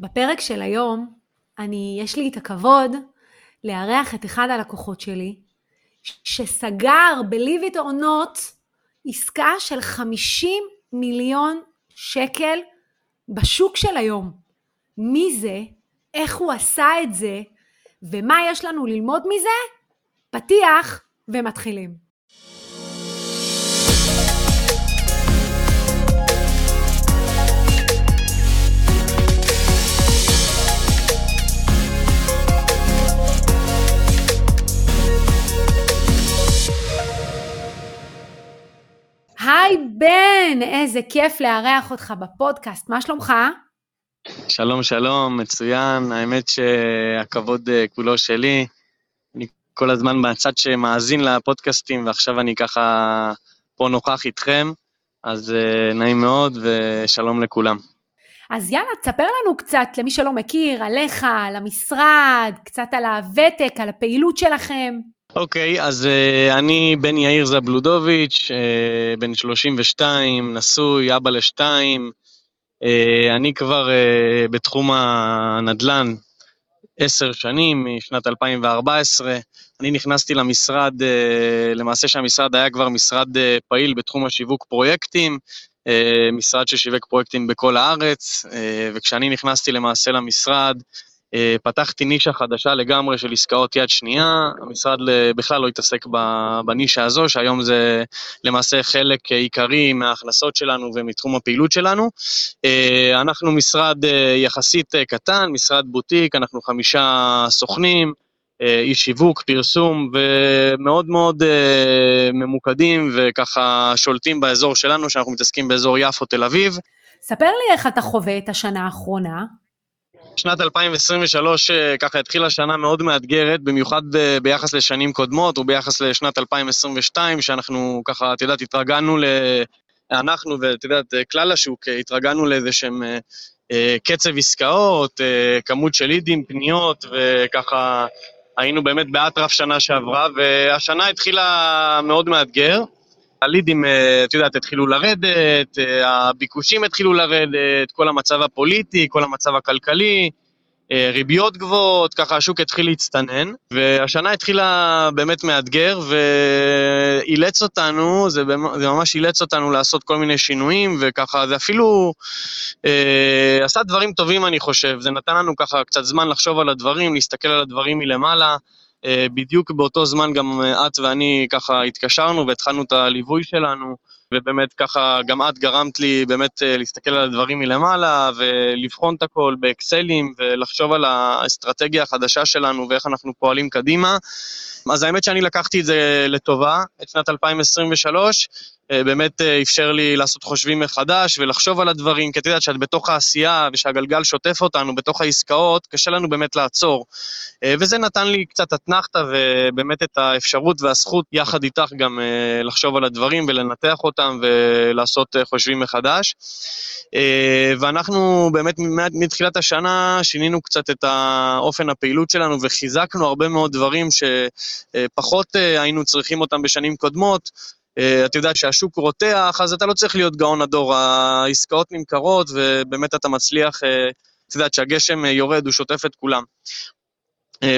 בפרק של היום, אני, יש לי את הכבוד לארח את אחד הלקוחות שלי, שסגר ב-Live it עסקה של 50 מיליון שקל בשוק של היום. מי זה? איך הוא עשה את זה? ומה יש לנו ללמוד מזה? פתיח ומתחילים. היי בן, איזה כיף לארח אותך בפודקאסט, מה שלומך? שלום, שלום, מצוין. האמת שהכבוד אה, כולו שלי. אני כל הזמן מהצד שמאזין לפודקאסטים, ועכשיו אני ככה פה נוכח איתכם, אז אה, נעים מאוד ושלום לכולם. אז יאללה, תספר לנו קצת, למי שלא מכיר, עליך, על המשרד, קצת על הוותק, על הפעילות שלכם. אוקיי, okay, אז uh, אני בן יאיר זבלודוביץ', uh, בן 32, נשוי, אבא לשתיים. Uh, אני כבר uh, בתחום הנדל"ן עשר שנים, משנת 2014. אני נכנסתי למשרד, uh, למעשה שהמשרד היה כבר משרד uh, פעיל בתחום השיווק פרויקטים, uh, משרד ששיווק פרויקטים בכל הארץ, uh, וכשאני נכנסתי למעשה למשרד, פתחתי נישה חדשה לגמרי של עסקאות יד שנייה, המשרד בכלל לא התעסק בנישה הזו, שהיום זה למעשה חלק עיקרי מההכנסות שלנו ומתחום הפעילות שלנו. אה, אנחנו משרד אה, יחסית קטן, משרד בוטיק, אנחנו חמישה סוכנים, איש שיווק, פרסום, ומאוד מאוד ממוקדים וככה שולטים באזור שלנו, שאנחנו מתעסקים באזור יפו, תל אביב. ספר לי איך אתה חווה את השנה האחרונה. שנת 2023 אה, ככה התחילה שנה מאוד מאתגרת, במיוחד ב- ביחס לשנים קודמות וביחס לשנת 2022, שאנחנו ככה, את יודעת, התרגלנו ל... אנחנו ואת יודעת, כלל השוק, התרגלנו לאיזה שהם אה, אה, קצב עסקאות, כמות של לידים, פניות, וככה היינו באמת באטרף שנה שעברה, והשנה התחילה מאוד מאתגר. הלידים, את יודעת, התחילו לרדת, הביקושים התחילו לרדת, כל המצב הפוליטי, כל המצב הכלכלי, אה, ריביות גבוהות, ככה השוק התחיל להצטנן, והשנה התחילה באמת מאתגר, ואילץ אותנו, זה, זה ממש אילץ אותנו לעשות כל מיני שינויים, וככה זה אפילו אה, עשה דברים טובים אני חושב, זה נתן לנו ככה קצת זמן לחשוב על הדברים, להסתכל על הדברים מלמעלה. אה, בדיוק באותו זמן גם את ואני ככה התקשרנו והתחלנו את הליווי שלנו. ובאמת ככה גם את גרמת לי באמת אה, להסתכל על הדברים מלמעלה ולבחון את הכל באקסלים ולחשוב על האסטרטגיה החדשה שלנו ואיך אנחנו פועלים קדימה. אז האמת שאני לקחתי את זה לטובה, את שנת 2023, אה, באמת אה, אפשר לי לעשות חושבים מחדש ולחשוב על הדברים, כי את יודעת שאת בתוך העשייה ושהגלגל שוטף אותנו בתוך העסקאות, קשה לנו באמת לעצור. אה, וזה נתן לי קצת אתנחתא ובאמת את האפשרות והזכות יחד איתך גם לחשוב על הדברים ולנתח אותם ולעשות חושבים מחדש. ואנחנו באמת מתחילת השנה שינינו קצת את אופן הפעילות שלנו וחיזקנו הרבה מאוד דברים שפחות היינו צריכים אותם בשנים קודמות. אה, את יודעת שהשוק רותח, אז אתה לא צריך להיות גאון הדור, העסקאות נמכרות ובאמת אתה מצליח, אה, את יודעת שהגשם אה, יורד, הוא שוטף את כולם.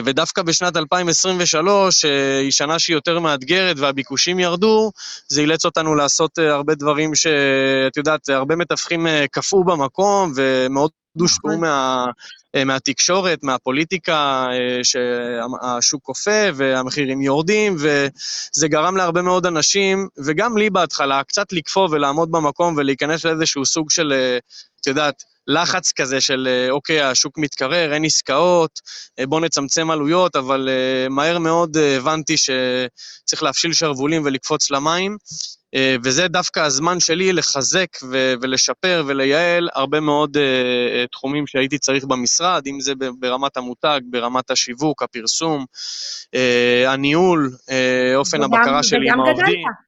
ודווקא בשנת 2023, היא שנה שהיא יותר מאתגרת והביקושים ירדו, זה אילץ אותנו לעשות הרבה דברים שאת יודעת, הרבה מתווכים קפאו במקום ומאוד הושפעו נכון. מה, מהתקשורת, מהפוליטיקה, אה, שהשוק קופא והמחירים יורדים, וזה גרם להרבה מאוד אנשים, וגם לי בהתחלה, קצת לקפוא ולעמוד במקום ולהיכנס לאיזשהו סוג של, אה, את יודעת, לחץ כזה של אוקיי, השוק מתקרר, אין עסקאות, בואו נצמצם עלויות, אבל מהר מאוד הבנתי שצריך להפשיל שרוולים ולקפוץ למים. אה, וזה דווקא הזמן שלי לחזק ו- ולשפר ולייעל הרבה מאוד תחומים שהייתי צריך במשרד, אם זה ברמת המותג, ברמת השיווק, הפרסום, הניהול, אופן וגם, הבקרה שלי עם העובדים. גדלת.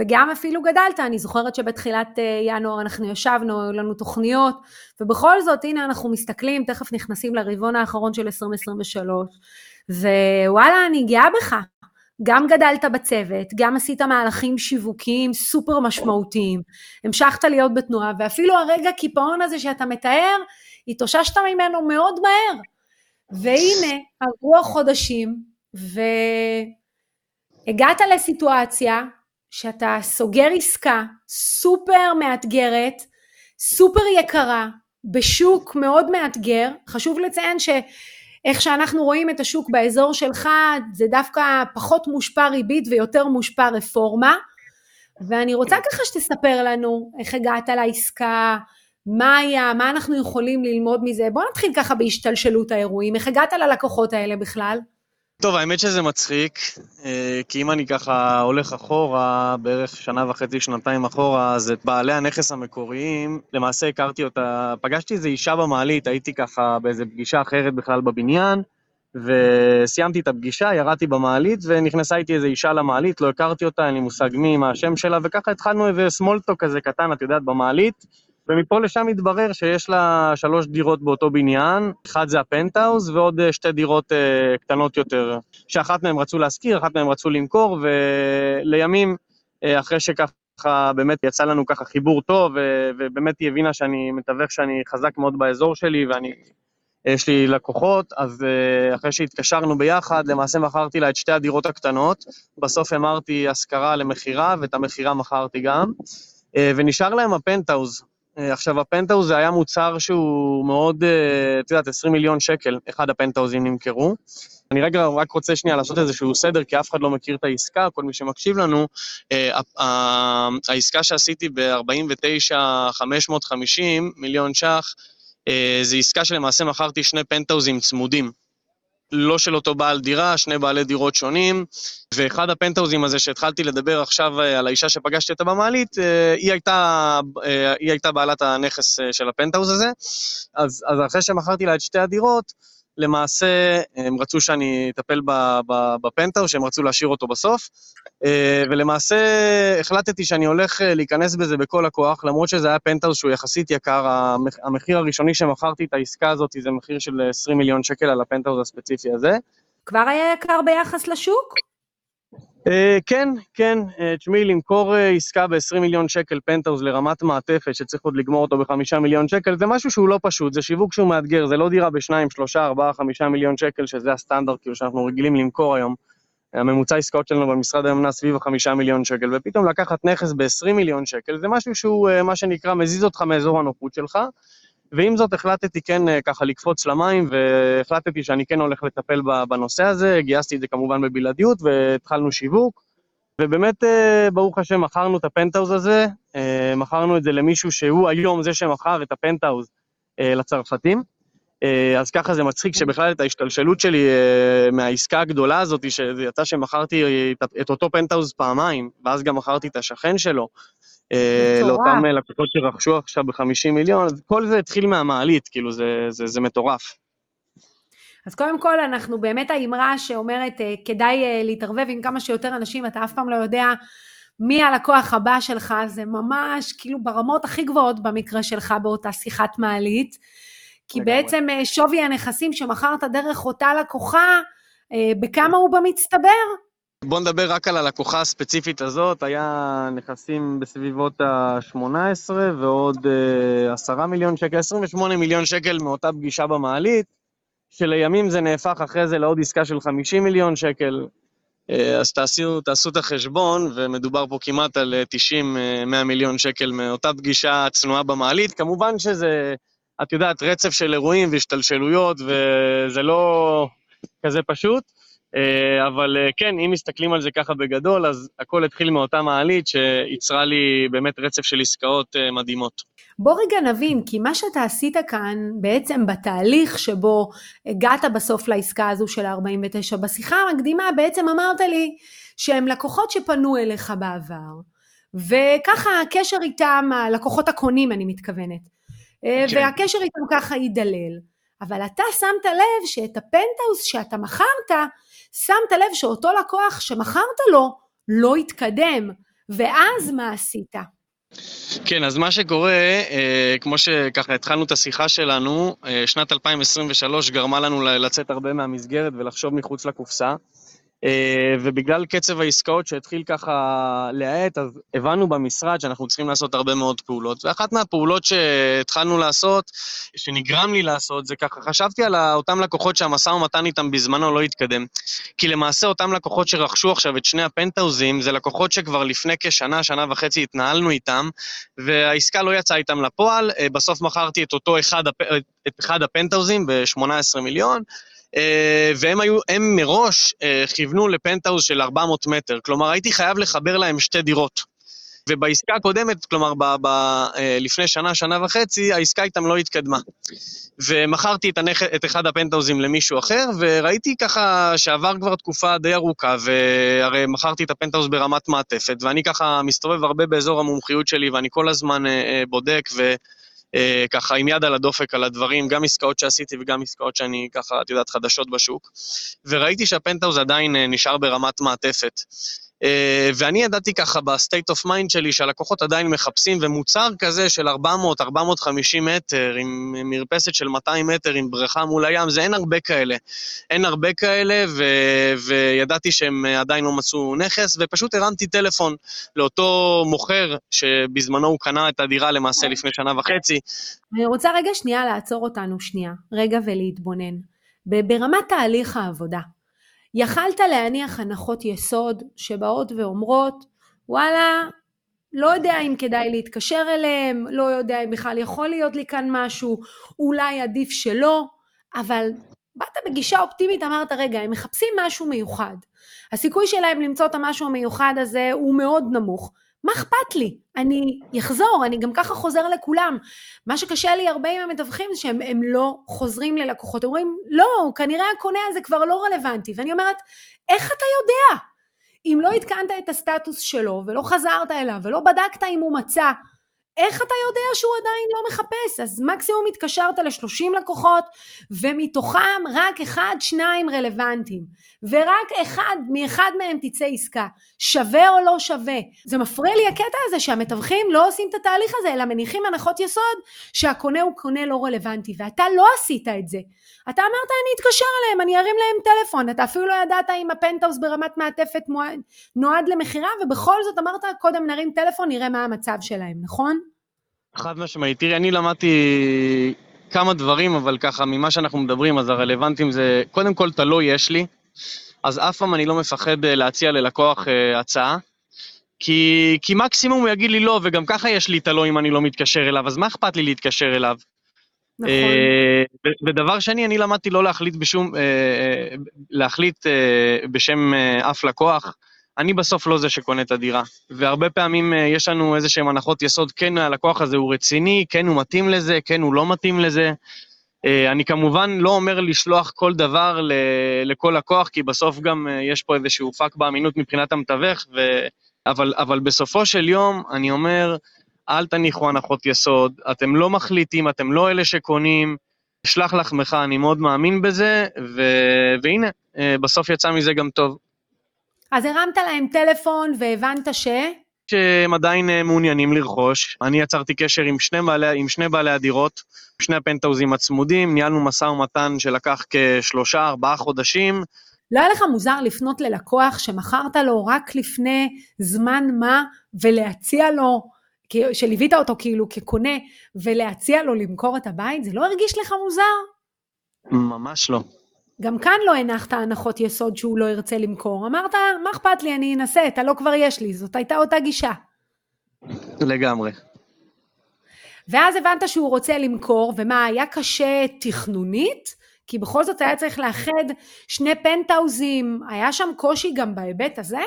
וגם אפילו גדלת, אני זוכרת שבתחילת ינואר אנחנו ישבנו, היו לנו תוכניות, ובכל זאת, הנה אנחנו מסתכלים, תכף נכנסים לרבעון האחרון של 2023, ווואלה, אני גאה בך, גם גדלת בצוות, גם עשית מהלכים שיווקיים סופר משמעותיים, המשכת להיות בתנועה, ואפילו הרגע קיפאון הזה שאתה מתאר, התאוששת ממנו מאוד מהר. והנה, עברו החודשים, והגעת לסיטואציה שאתה סוגר עסקה סופר מאתגרת, סופר יקרה, בשוק מאוד מאתגר. חשוב לציין שאיך שאנחנו רואים את השוק באזור שלך, זה דווקא פחות מושפע ריבית ויותר מושפע רפורמה. ואני רוצה ככה שתספר לנו איך הגעת לעסקה, מה היה, מה אנחנו יכולים ללמוד מזה. בוא נתחיל ככה בהשתלשלות האירועים. איך הגעת ללקוחות האלה בכלל? טוב, האמת שזה מצחיק, אה, כי אם אני ככה הולך אחורה, בערך שנה וחצי, שנתיים אחורה, אז את בעלי הנכס המקוריים, למעשה הכרתי אותה, פגשתי איזו אישה במעלית, הייתי ככה באיזו פגישה אחרת בכלל בבניין, וסיימתי את הפגישה, ירדתי במעלית, ונכנסה איתי איזו אישה למעלית, לא הכרתי אותה, אין לי מושג מי, מה השם שלה, וככה התחלנו איזה סמולטוק כזה קטן, את יודעת, במעלית, ומפה לשם התברר שיש לה שלוש דירות באותו בניין, אחת זה הפנטהאוז ועוד אה, שתי דירות uh, קטנות יותר, שאחת מהן רצו להשכיר, אחת מהן רצו למכור, ולימים, uh, אחרי שככה באמת יצא לנו ככה חיבור טוב, ובאמת היא הבינה שאני מתווך שאני חזק מאוד באזור שלי, ואני... יש לי לקוחות, אז אחרי שהתקשרנו ביחד, למעשה מכרתי לה את שתי הדירות הקטנות, בסוף המרתי השכרה למכירה, ואת המכירה מכרתי גם, ונשאר להם הפנטהאוז. אה, עכשיו, הפנטהאוז זה היה מוצר שהוא מאוד, אה, את יודעת, 20 מיליון שקל, אחד הפנטהאוזים נמכרו. אני רגע רק רוצה שנייה לעשות איזשהו סדר, כי אף אחד לא מכיר את העסקה, כל מי שמקשיב לנו. אה, העסקה שעשיתי ב-49, 550 מיליון ש"ח, זו עסקה שלמעשה מכרתי שני פנטהאוזים צמודים. לא של אותו בעל דירה, שני בעלי דירות שונים, ואחד הפנטהאוזים הזה שהתחלתי לדבר עכשיו אה, על האישה שפגשתי אותה במעלית, אה, היא הייתה, אה, היא הייתה בעלת הנכס של הפנטהאוז הזה. אז, אז אחרי שמכרתי לה את שתי הדירות, למעשה הם רצו שאני אטפל בפנטהאוז, שהם רצו להשאיר אותו בסוף, אה, ולמעשה החלטתי שאני הולך אה, להיכנס בזה בכל הכוח, למרות שזה היה פנטהאוז שהוא יחסית יקר, המחיר הראשוני שמכרתי את העסקה הזאת זה מחיר של 20 מיליון שקל על הפנטהאוז הספציפי הזה. כבר היה יקר ביחס לשוק? Uh, כן, כן, uh, תשמעי, למכור uh, עסקה ב-20 מיליון שקל פנטהאוז לרמת מעטפת שצריך עוד לגמור אותו ב-5 מיליון שקל, זה משהו שהוא לא פשוט, זה שיווק שהוא מאתגר, זה לא דירה ב-2, 3, 4, 5 מיליון שקל, שזה הסטנדרט כאילו שאנחנו רגילים למכור היום. הממוצע עסקאות שלנו במשרד היום נע סביב ה-5 מיליון שקל, ופתאום לקחת נכס ב-20 מיליון שקל, זה משהו שהוא, מה שנקרא, מזיז אותך מאזור הנוחות שלך. ועם זאת החלטתי כן אה, ככה לקפוץ למים, והחלטתי שאני כן הולך לטפל בנושא הזה, גייסתי את זה כמובן בבלעדיות, והתחלנו שיווק, ובאמת, אה, ברוך השם, מכרנו את הפנטהאוז הזה, אה, מכרנו את זה למישהו שהוא היום זה שמכר את הפנטהאוז לצרפתים. אז ככה זה מצחיק שבכלל את ההשתלשלות שלי מהעסקה הגדולה הזאת, שזה יצא שמכרתי את אותו פנטהאוז פעמיים, ואז גם מכרתי את השכן שלו, לאותם אה, לקוחות שרכשו עכשיו ב-50 מיליון, כל זה התחיל מהמעלית, כאילו זה, זה, זה מטורף. אז קודם כל אנחנו באמת האמרה שאומרת אה, כדאי להתערבב עם כמה שיותר אנשים, אתה אף פעם לא יודע מי הלקוח הבא שלך, זה ממש כאילו ברמות הכי גבוהות במקרה שלך באותה שיחת מעלית, כי בעצם שווי הנכסים שמכרת דרך אותה לקוחה, בכמה הוא במצטבר? בוא נדבר רק על הלקוחה הספציפית הזאת, היה נכסים בסביבות ה-18 ועוד uh, 10 מיליון שקל, 28 מיליון שקל מאותה פגישה במעלית, שלימים זה נהפך אחרי זה לעוד עסקה של 50 מיליון שקל. Uh, אז תעשו, תעשו את החשבון, ומדובר פה כמעט על 90-100 אה, מיליון שקל מאותה פגישה צנועה במעלית. כמובן שזה, את יודעת, רצף של אירועים והשתלשלויות, וזה לא כזה פשוט. אה, אבל אה, כן, אם מסתכלים על זה ככה בגדול, אז הכל התחיל מאותה מעלית שייצרה לי באמת רצף של עסקאות אה, מדהימות. בוא רגע נבין, כי מה שאתה עשית כאן, בעצם בתהליך שבו הגעת בסוף לעסקה הזו של ה-49, בשיחה המקדימה בעצם אמרת לי שהם לקוחות שפנו אליך בעבר, וככה הקשר איתם, הלקוחות הקונים אני מתכוונת, כן. והקשר איתם ככה יידלל. אבל אתה שמת לב שאת הפנטהאוס שאתה מכרת, שמת לב שאותו לקוח שמכרת לו לא התקדם, ואז מה עשית? כן, אז מה שקורה, אה, כמו שככה התחלנו את השיחה שלנו, אה, שנת 2023 גרמה לנו לצאת הרבה מהמסגרת ולחשוב מחוץ לקופסה. אה, ובגלל קצב העסקאות שהתחיל ככה להאט, אז הבנו במשרד שאנחנו צריכים לעשות הרבה מאוד פעולות. ואחת מהפעולות שהתחלנו לעשות, שנגרם לי לעשות, זה ככה, חשבתי על אותם לקוחות שהמשא ומתן איתם בזמנו לא התקדם. כי למעשה אותם לקוחות שרכשו עכשיו את שני הפנטהאוזים, זה לקוחות שכבר לפני כשנה, שנה וחצי התנהלנו איתם, והעסקה לא יצאה איתם לפועל, אה, בסוף מכרתי את אותו אחד, את אחד הפנטהאוזים ב-18 מיליון, והם היו, הם מראש אה, כיוונו לפנטהאוז של 400 מטר, כלומר הייתי חייב לחבר להם שתי דירות. ובעסקה הקודמת, כלומר ב, ב, אה, לפני שנה, שנה וחצי, העסקה איתם לא התקדמה. ומכרתי את, הנכ... את אחד הפנטהאוזים למישהו אחר, וראיתי ככה שעבר כבר תקופה די ארוכה, והרי מכרתי את הפנטהאוז ברמת מעטפת, ואני ככה מסתובב הרבה באזור המומחיות שלי, ואני כל הזמן בודק ו... אה, ככה עם יד על הדופק על הדברים, גם עסקאות שעשיתי וגם עסקאות שאני ככה, את יודעת, חדשות בשוק. וראיתי שהפנטהאוז עדיין אה, נשאר ברמת מעטפת. אה, ואני ידעתי ככה ב state of mind שלי שהלקוחות עדיין מחפשים, ומוצר כזה של 400-450 מטר, עם מרפסת של 200 מטר, עם בריכה מול הים, זה אין הרבה כאלה. אין הרבה כאלה, ו... וידעתי שהם עדיין לא מצאו נכס, ופשוט הרמתי טלפון לאותו מוכר, שבזמנו הוא קנה את הדירה למעשה לפני שנה וחצי. אני רוצה רגע שנייה לעצור אותנו שנייה, רגע ולהתבונן. ברמת תהליך העבודה. יכלת להניח הנחות יסוד שבאות ואומרות, וואלה, לא יודע אם כדאי להתקשר אליהם, לא יודע אם בכלל יכול להיות לי כאן משהו, אולי עדיף שלא, אבל באת בגישה אופטימית, אמרת, רגע, הם מחפשים משהו מיוחד. הסיכוי שלהם למצוא את המשהו המיוחד הזה הוא מאוד נמוך. מה אכפת לי? אני אחזור, אני גם ככה חוזר לכולם. מה שקשה לי הרבה עם המתווכים זה שהם לא חוזרים ללקוחות, אומרים, לא, כנראה הקונה הזה כבר לא רלוונטי. ואני אומרת, איך אתה יודע? אם לא עדכנת את הסטטוס שלו ולא חזרת אליו ולא בדקת אם הוא מצא איך אתה יודע שהוא עדיין לא מחפש? אז מקסימום התקשרת ל-30 לקוחות, ומתוכם רק אחד, שניים רלוונטיים, ורק אחד, מאחד מהם תצא עסקה. שווה או לא שווה? זה מפריע לי הקטע הזה שהמתווכים לא עושים את התהליך הזה, אלא מניחים הנחות יסוד שהקונה הוא קונה לא רלוונטי, ואתה לא עשית את זה. אתה אמרת אני אתקשר אליהם, אני ארים להם טלפון, אתה אפילו לא ידעת אם הפנטהאוס ברמת מעטפת נועד למכירה, ובכל זאת אמרת קודם נרים טלפון, נראה מה המצב שלהם, נכון? חד משמעית. תראי, אני למדתי כמה דברים, אבל ככה, ממה שאנחנו מדברים, אז הרלוונטיים זה, קודם כל, את הלא יש לי, אז אף פעם אני לא מפחד אה, להציע ללקוח uh, הצעה, כי, כי מקסימום הוא יגיד לי לא, וגם ככה יש לי את הלא אם אני לא מתקשר אליו, אז מה אכפת לי להתקשר אליו? נכון. Uh, ודבר שני, אני למדתי לא להחליט בשום, להחליט בשם אף לקוח. אני בסוף לא זה שקונה את הדירה. והרבה פעמים uh, יש לנו איזה שהן הנחות יסוד, כן, הלקוח הזה הוא רציני, כן, הוא מתאים לזה, כן, הוא לא מתאים לזה. אה, אני כמובן לא אומר לשלוח כל דבר לכל לקוח, כי בסוף גם אה, יש פה איזשהו פאק באמינות מבחינת המתווך, ו... אבל, אבל בסופו של יום, אני אומר, אל תניחו הנחות יסוד, אתם לא מחליטים, אתם לא אלה שקונים, שלח לחמך, אני מאוד מאמין בזה, ו... והנה, בסוף יצא מזה גם טוב. אז הרמת להם טלפון והבנת ש... שהם עדיין אה, מעוניינים לרכוש. אני יצרתי קשר עם שני בעלי, עם שני בעלי הדירות, שני הפנטהאוזים הצמודים, ניהלנו משא ומתן שלקח כשלושה, ארבעה חודשים. לא היה לך מוזר לפנות ללקוח שמכרת לו רק לפני זמן מה ולהציע לו, שליווית אותו כאילו כקונה, ולהציע לו למכור את הבית? זה לא הרגיש לך מוזר? ממש לא. גם כאן לא הנחת הנחות יסוד שהוא לא ירצה למכור. אמרת, מה אכפת לי, אני אנסה, את הלא כבר יש לי. זאת הייתה אותה גישה. לגמרי. ואז הבנת שהוא רוצה למכור, ומה, היה קשה תכנונית? כי בכל זאת היה צריך לאחד שני פנטהאוזים, היה שם קושי גם בהיבט הזה?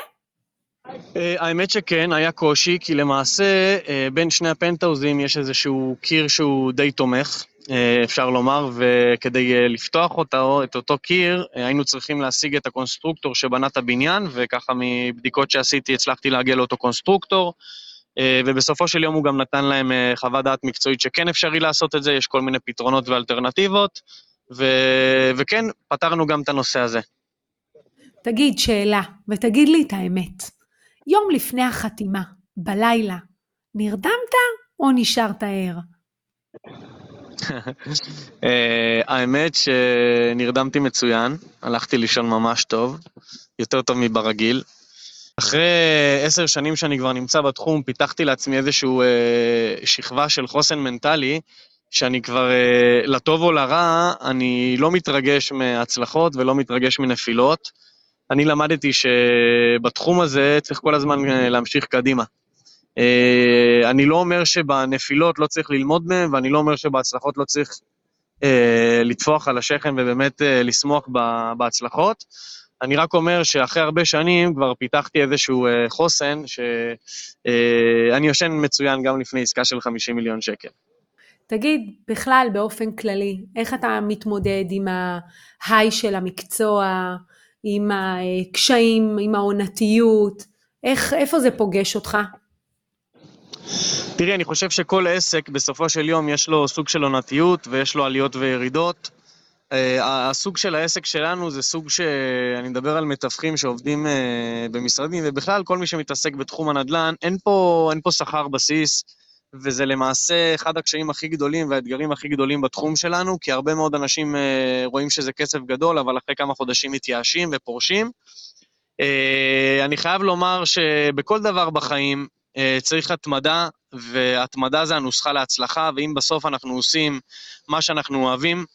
אה, האמת שכן, היה קושי, כי למעשה אה, בין שני הפנטהאוזים יש איזשהו קיר שהוא די תומך. אה, אפשר לומר, וכדי אה, לפתוח אותו, את אותו קיר, אה, היינו צריכים להשיג את הקונסטרוקטור שבנה את הבניין, וככה מבדיקות שעשיתי הצלחתי להגיע לאותו קונסטרוקטור, ובסופו של יום הוא גם נתן להם חוות דעת מקצועית שכן אפשרי לעשות את זה, יש כל מיני פתרונות ואלטרנטיבות, ו... וכן, פתרנו גם את הנושא הזה. תגיד שאלה, ותגיד לי את האמת. יום לפני החתימה, בלילה, נרדמת או נשארת ער? אה, האמת שנרדמתי מצוין, הלכתי לישון ממש טוב, יותר טוב מברגיל. אחרי עשר שנים שאני כבר נמצא בתחום, פיתחתי לעצמי איזושהי אה, שכבה של חוסן מנטלי, שאני כבר, אה, לטוב או לרע, אני לא מתרגש מהצלחות ולא מתרגש מנפילות. אני למדתי שבתחום הזה צריך כל הזמן אה, להמשיך קדימה. אה, אני לא אומר שבנפילות לא צריך ללמוד מהם, ואני לא אומר שבהצלחות לא צריך אה, לטפוח על השכם ובאמת אה, לשמוח בהצלחות. אני רק אומר שאחרי הרבה שנים כבר פיתחתי איזשהו חוסן, שאני יושן מצוין גם לפני עסקה של 50 מיליון שקל. תגיד, בכלל, באופן כללי, איך אתה מתמודד עם ההיי של המקצוע, עם הקשיים, עם העונתיות? איך, איפה זה פוגש אותך? תראי, אני חושב שכל עסק, בסופו של יום, יש לו סוג של עונתיות ויש לו עליות וירידות. Uh, הסוג של העסק שלנו זה סוג שאני מדבר על מתווכים שעובדים uh, במשרדים, ובכלל כל מי שמתעסק בתחום הנדל"ן, אין פה, פה שכר בסיס, וזה למעשה אחד הקשיים הכי גדולים והאתגרים הכי גדולים בתחום שלנו, כי הרבה מאוד אנשים uh, רואים שזה כסף גדול, אבל אחרי כמה חודשים מתייאשים ופורשים. Uh, אני חייב לומר שבכל דבר בחיים, צריך התמדה, והתמדה זה הנוסחה להצלחה, ואם בסוף אנחנו עושים מה שאנחנו אוהבים,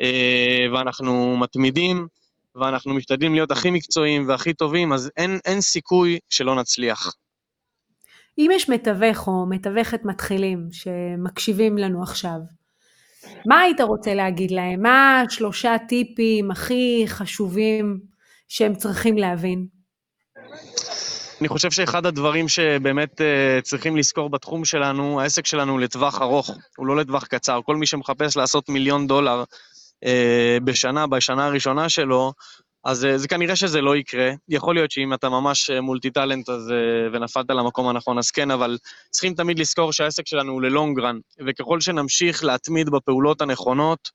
אה, ואנחנו מתמידים, ואנחנו משתדלים להיות הכי מקצועיים והכי טובים, אז אין, אין סיכוי שלא נצליח. אם יש מתווך או מתווכת מתחילים שמקשיבים לנו עכשיו, מה היית רוצה להגיד להם? מה שלושה טיפים הכי חשובים שהם צריכים להבין? אני חושב שאחד הדברים שבאמת uh, צריכים לזכור בתחום שלנו, העסק שלנו לטווח ארוך, הוא לא לטווח קצר. כל מי שמחפש לעשות מיליון דולר uh, בשנה, בשנה הראשונה שלו, אז uh, זה כנראה שזה לא יקרה. יכול להיות שאם אתה ממש מולטי טאלנט אז, ונפלת למקום הנכון, אז כן, אבל צריכים תמיד לזכור שהעסק שלנו הוא ללונג רן, וככל שנמשיך להתמיד בפעולות הנכונות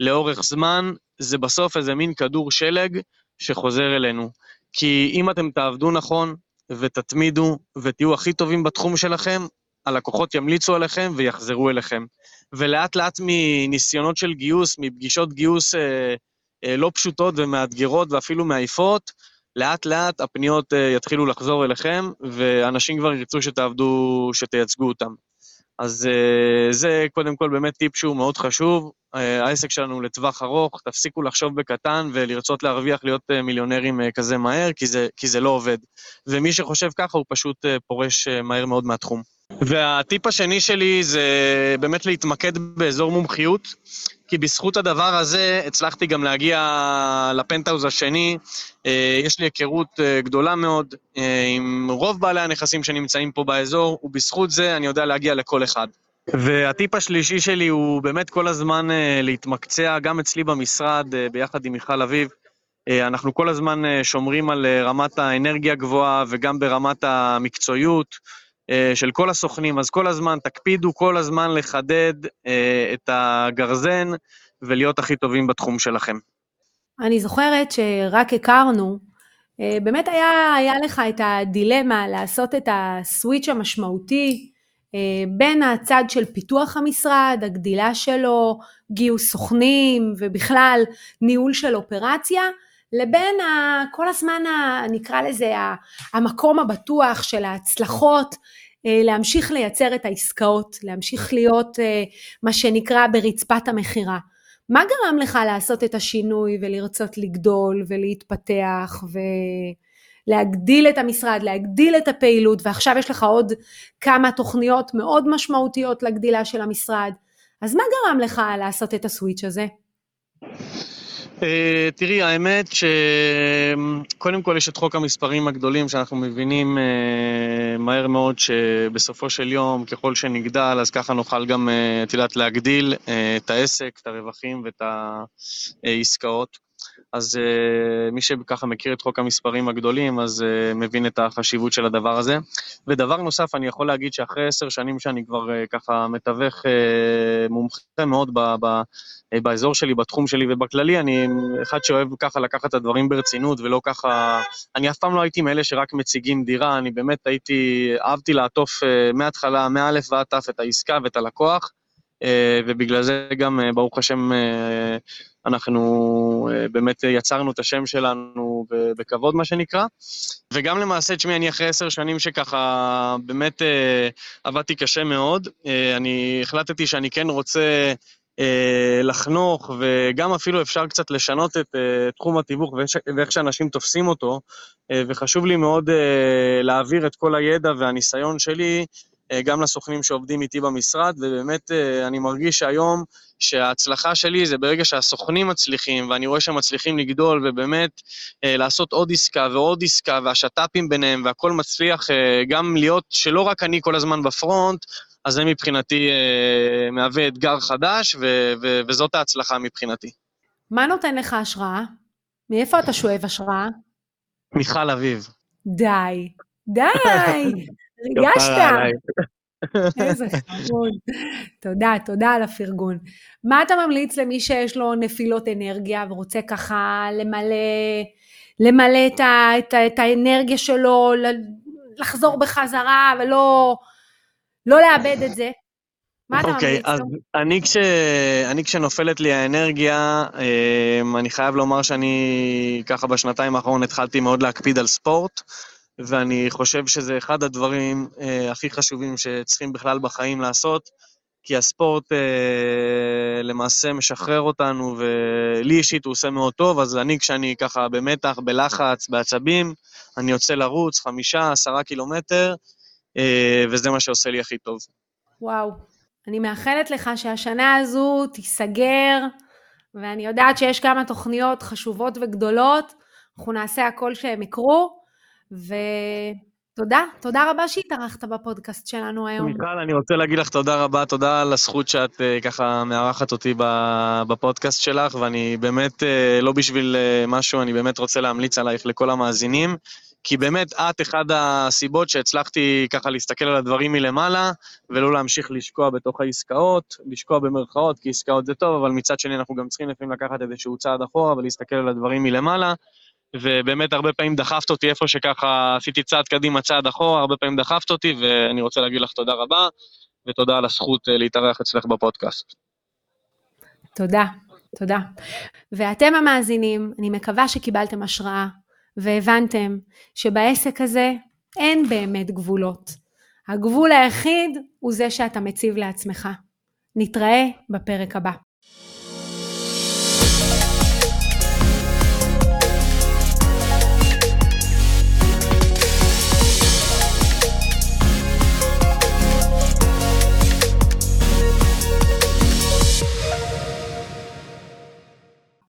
לאורך זמן, זה בסוף איזה מין כדור שלג שחוזר אלינו. כי אם אתם תעבדו נכון, ותתמידו ותהיו הכי טובים בתחום שלכם, הלקוחות ימליצו עליכם ויחזרו אליכם. ולאט לאט מניסיונות של גיוס, מפגישות גיוס אה, אה, לא פשוטות ומאתגרות ואפילו מעייפות, לאט לאט הפניות אה, יתחילו לחזור אליכם, ואנשים כבר ירצו שתעבדו, שתייצגו אותם. אז אה, זה קודם כל באמת טיפ שהוא מאוד חשוב. אה, העסק שלנו לטווח ארוך, תפסיקו לחשוב בקטן ולרצות להרוויח להיות אה, מיליונרים כזה מהר, כי זה, כי זה לא עובד. ומי שחושב ככה הוא פשוט פורש מהר מאוד מהתחום. והטיפ השני שלי זה באמת להתמקד באזור מומחיות, כי בזכות הדבר הזה הצלחתי גם להגיע לפנטהאוז השני. אה, יש לי היכרות אה, גדולה מאוד אה, עם רוב בעלי הנכסים שנמצאים פה באזור, ובזכות זה אני יודע להגיע לכל אחד. והטיפ השלישי שלי הוא באמת כל הזמן להתמקצע, גם אצלי במשרד, ביחד עם מיכל אביב. אנחנו כל הזמן שומרים על רמת האנרגיה גבוהה וגם ברמת המקצועיות. אה, של כל הסוכנים, אז כל הזמן תקפידו כל הזמן לחדד אה, את הגרזן ולהיות הכי טובים בתחום שלכם. אני זוכרת שרק הכרנו, אה, באמת היה, היה לך את הדילמה לעשות את הסוויץ' המשמעותי בין הצד של פיתוח המשרד, הגדילה שלו, גיוס סוכנים ובכלל ניהול של אופרציה, לבין ה, כל הזמן, ה, נקרא לזה, ה, המקום הבטוח של ההצלחות, אה, להמשיך לייצר את העסקאות, להמשיך להיות אה, מה שנקרא ברצפת המכירה. מה גרם לך לעשות את השינוי ולרצות לגדול ולהתפתח ולהגדיל את המשרד, להגדיל את הפעילות, ועכשיו יש לך עוד כמה תוכניות מאוד משמעותיות לגדילה של המשרד. אז מה גרם לך לעשות את הסוויץ' הזה? אה, תראי, האמת שקודם כל יש את חוק המספרים הגדולים שאנחנו מבינים אה, מהר מאוד שבסופו של יום, ככל שנגדל, אז ככה נוכל גם, אה, את יודעת, להגדיל את העסק, את הרווחים ואת העסקאות. אז uh, מי שככה מכיר את חוק המספרים הגדולים, אז uh, מבין את החשיבות של הדבר הזה. ודבר נוסף, אני יכול להגיד שאחרי עשר שנים שאני כבר uh, ככה מתווך uh, מומחה מאוד ב, ב, uh, באזור שלי, בתחום שלי ובכללי, אני אחד שאוהב ככה לקחת את הדברים ברצינות ולא ככה... אני אף פעם לא הייתי מאלה שרק מציגים דירה, אני באמת הייתי, אהבתי לעטוף uh, מההתחלה, מא' ועד ת' את העסקה ואת הלקוח. אה, ובגלל זה גם, אה, ברוך השם, אה, אנחנו באמת יצרנו את השם שלנו בכבוד, מה שנקרא. וגם למעשה, תשמעי, אני אחרי עשר שנים שככה באמת אה, עבדתי קשה מאוד. אה, אני החלטתי שאני כן רוצה אה, לחנוך, וגם אפילו אפשר קצת לשנות את אה, תחום התיווך ואיך שאנשים תופסים אותו, אה, וחשוב לי מאוד להעביר את כל הידע והניסיון שלי גם לסוכנים שעובדים איתי במשרד, ובאמת אני מרגיש שהיום שההצלחה שלי זה ברגע שהסוכנים מצליחים, ואני רואה שהם מצליחים לגדול, ובאמת לעשות עוד עסקה ועוד עסקה, והשת"פים ביניהם, והכל מצליח גם להיות, שלא רק אני כל הזמן בפרונט, אז זה מבחינתי אה, מהווה אתגר חדש, ו- ו- וזאת ההצלחה מבחינתי. מה נותן לך השראה? מאיפה אתה שואב השראה? מיכל אביב. די, די, ריגשת. איזה חמוד. תודה, תודה על הפרגון. מה אתה ממליץ למי שיש לו נפילות אנרגיה ורוצה ככה למלא, למלא את, ה, את, ה, את האנרגיה שלו, לחזור בחזרה ולא לא לאבד את זה. מה אתה אוקיי, אז אני, כש, אני כשנופלת לי האנרגיה, אמ, אני חייב לומר שאני ככה בשנתיים האחרונות התחלתי מאוד להקפיד על ספורט, ואני חושב שזה אחד הדברים אה, הכי חשובים שצריכים בכלל בחיים לעשות, כי הספורט אה, למעשה משחרר אותנו, ולי אישית הוא עושה מאוד טוב, אז אני כשאני ככה במתח, בלחץ, בעצבים, אני יוצא לרוץ חמישה, עשרה קילומטר, אה, וזה מה שעושה לי הכי טוב. וואו, אני מאחלת לך שהשנה הזו תיסגר, ואני יודעת שיש כמה תוכניות חשובות וגדולות, אנחנו נעשה הכל שהם יקרו, ותודה, תודה רבה שהתארחת בפודקאסט שלנו היום. מיכל, אני רוצה להגיד לך תודה רבה, תודה על הזכות שאת אה, ככה מארחת אותי בפודקאסט שלך, ואני באמת, אה, לא בשביל משהו, אני באמת רוצה להמליץ עלייך לכל המאזינים. כי באמת את אחד הסיבות שהצלחתי ככה להסתכל על הדברים מלמעלה, ולא להמשיך לשקוע בתוך העסקאות, לשקוע במרכאות, כי עסקאות זה טוב, אבל מצד שני אנחנו גם צריכים לפעמים לקחת איזשהו צעד אחורה ולהסתכל על הדברים מלמעלה, ובאמת הרבה פעמים דחפת אותי איפה שככה עשיתי צעד קדימה, צעד אחורה, הרבה פעמים דחפת אותי, ואני רוצה להגיד לך תודה רבה, ותודה על הזכות אה, להתארח אצלך בפודקאסט. תודה, תודה. ואתם המאזינים, אני מקווה שקיבלתם השראה והבנתם שבעסק הזה אין באמת גבולות. הגבול היחיד הוא זה שאתה מציב לעצמך. נתראה בפרק הבא.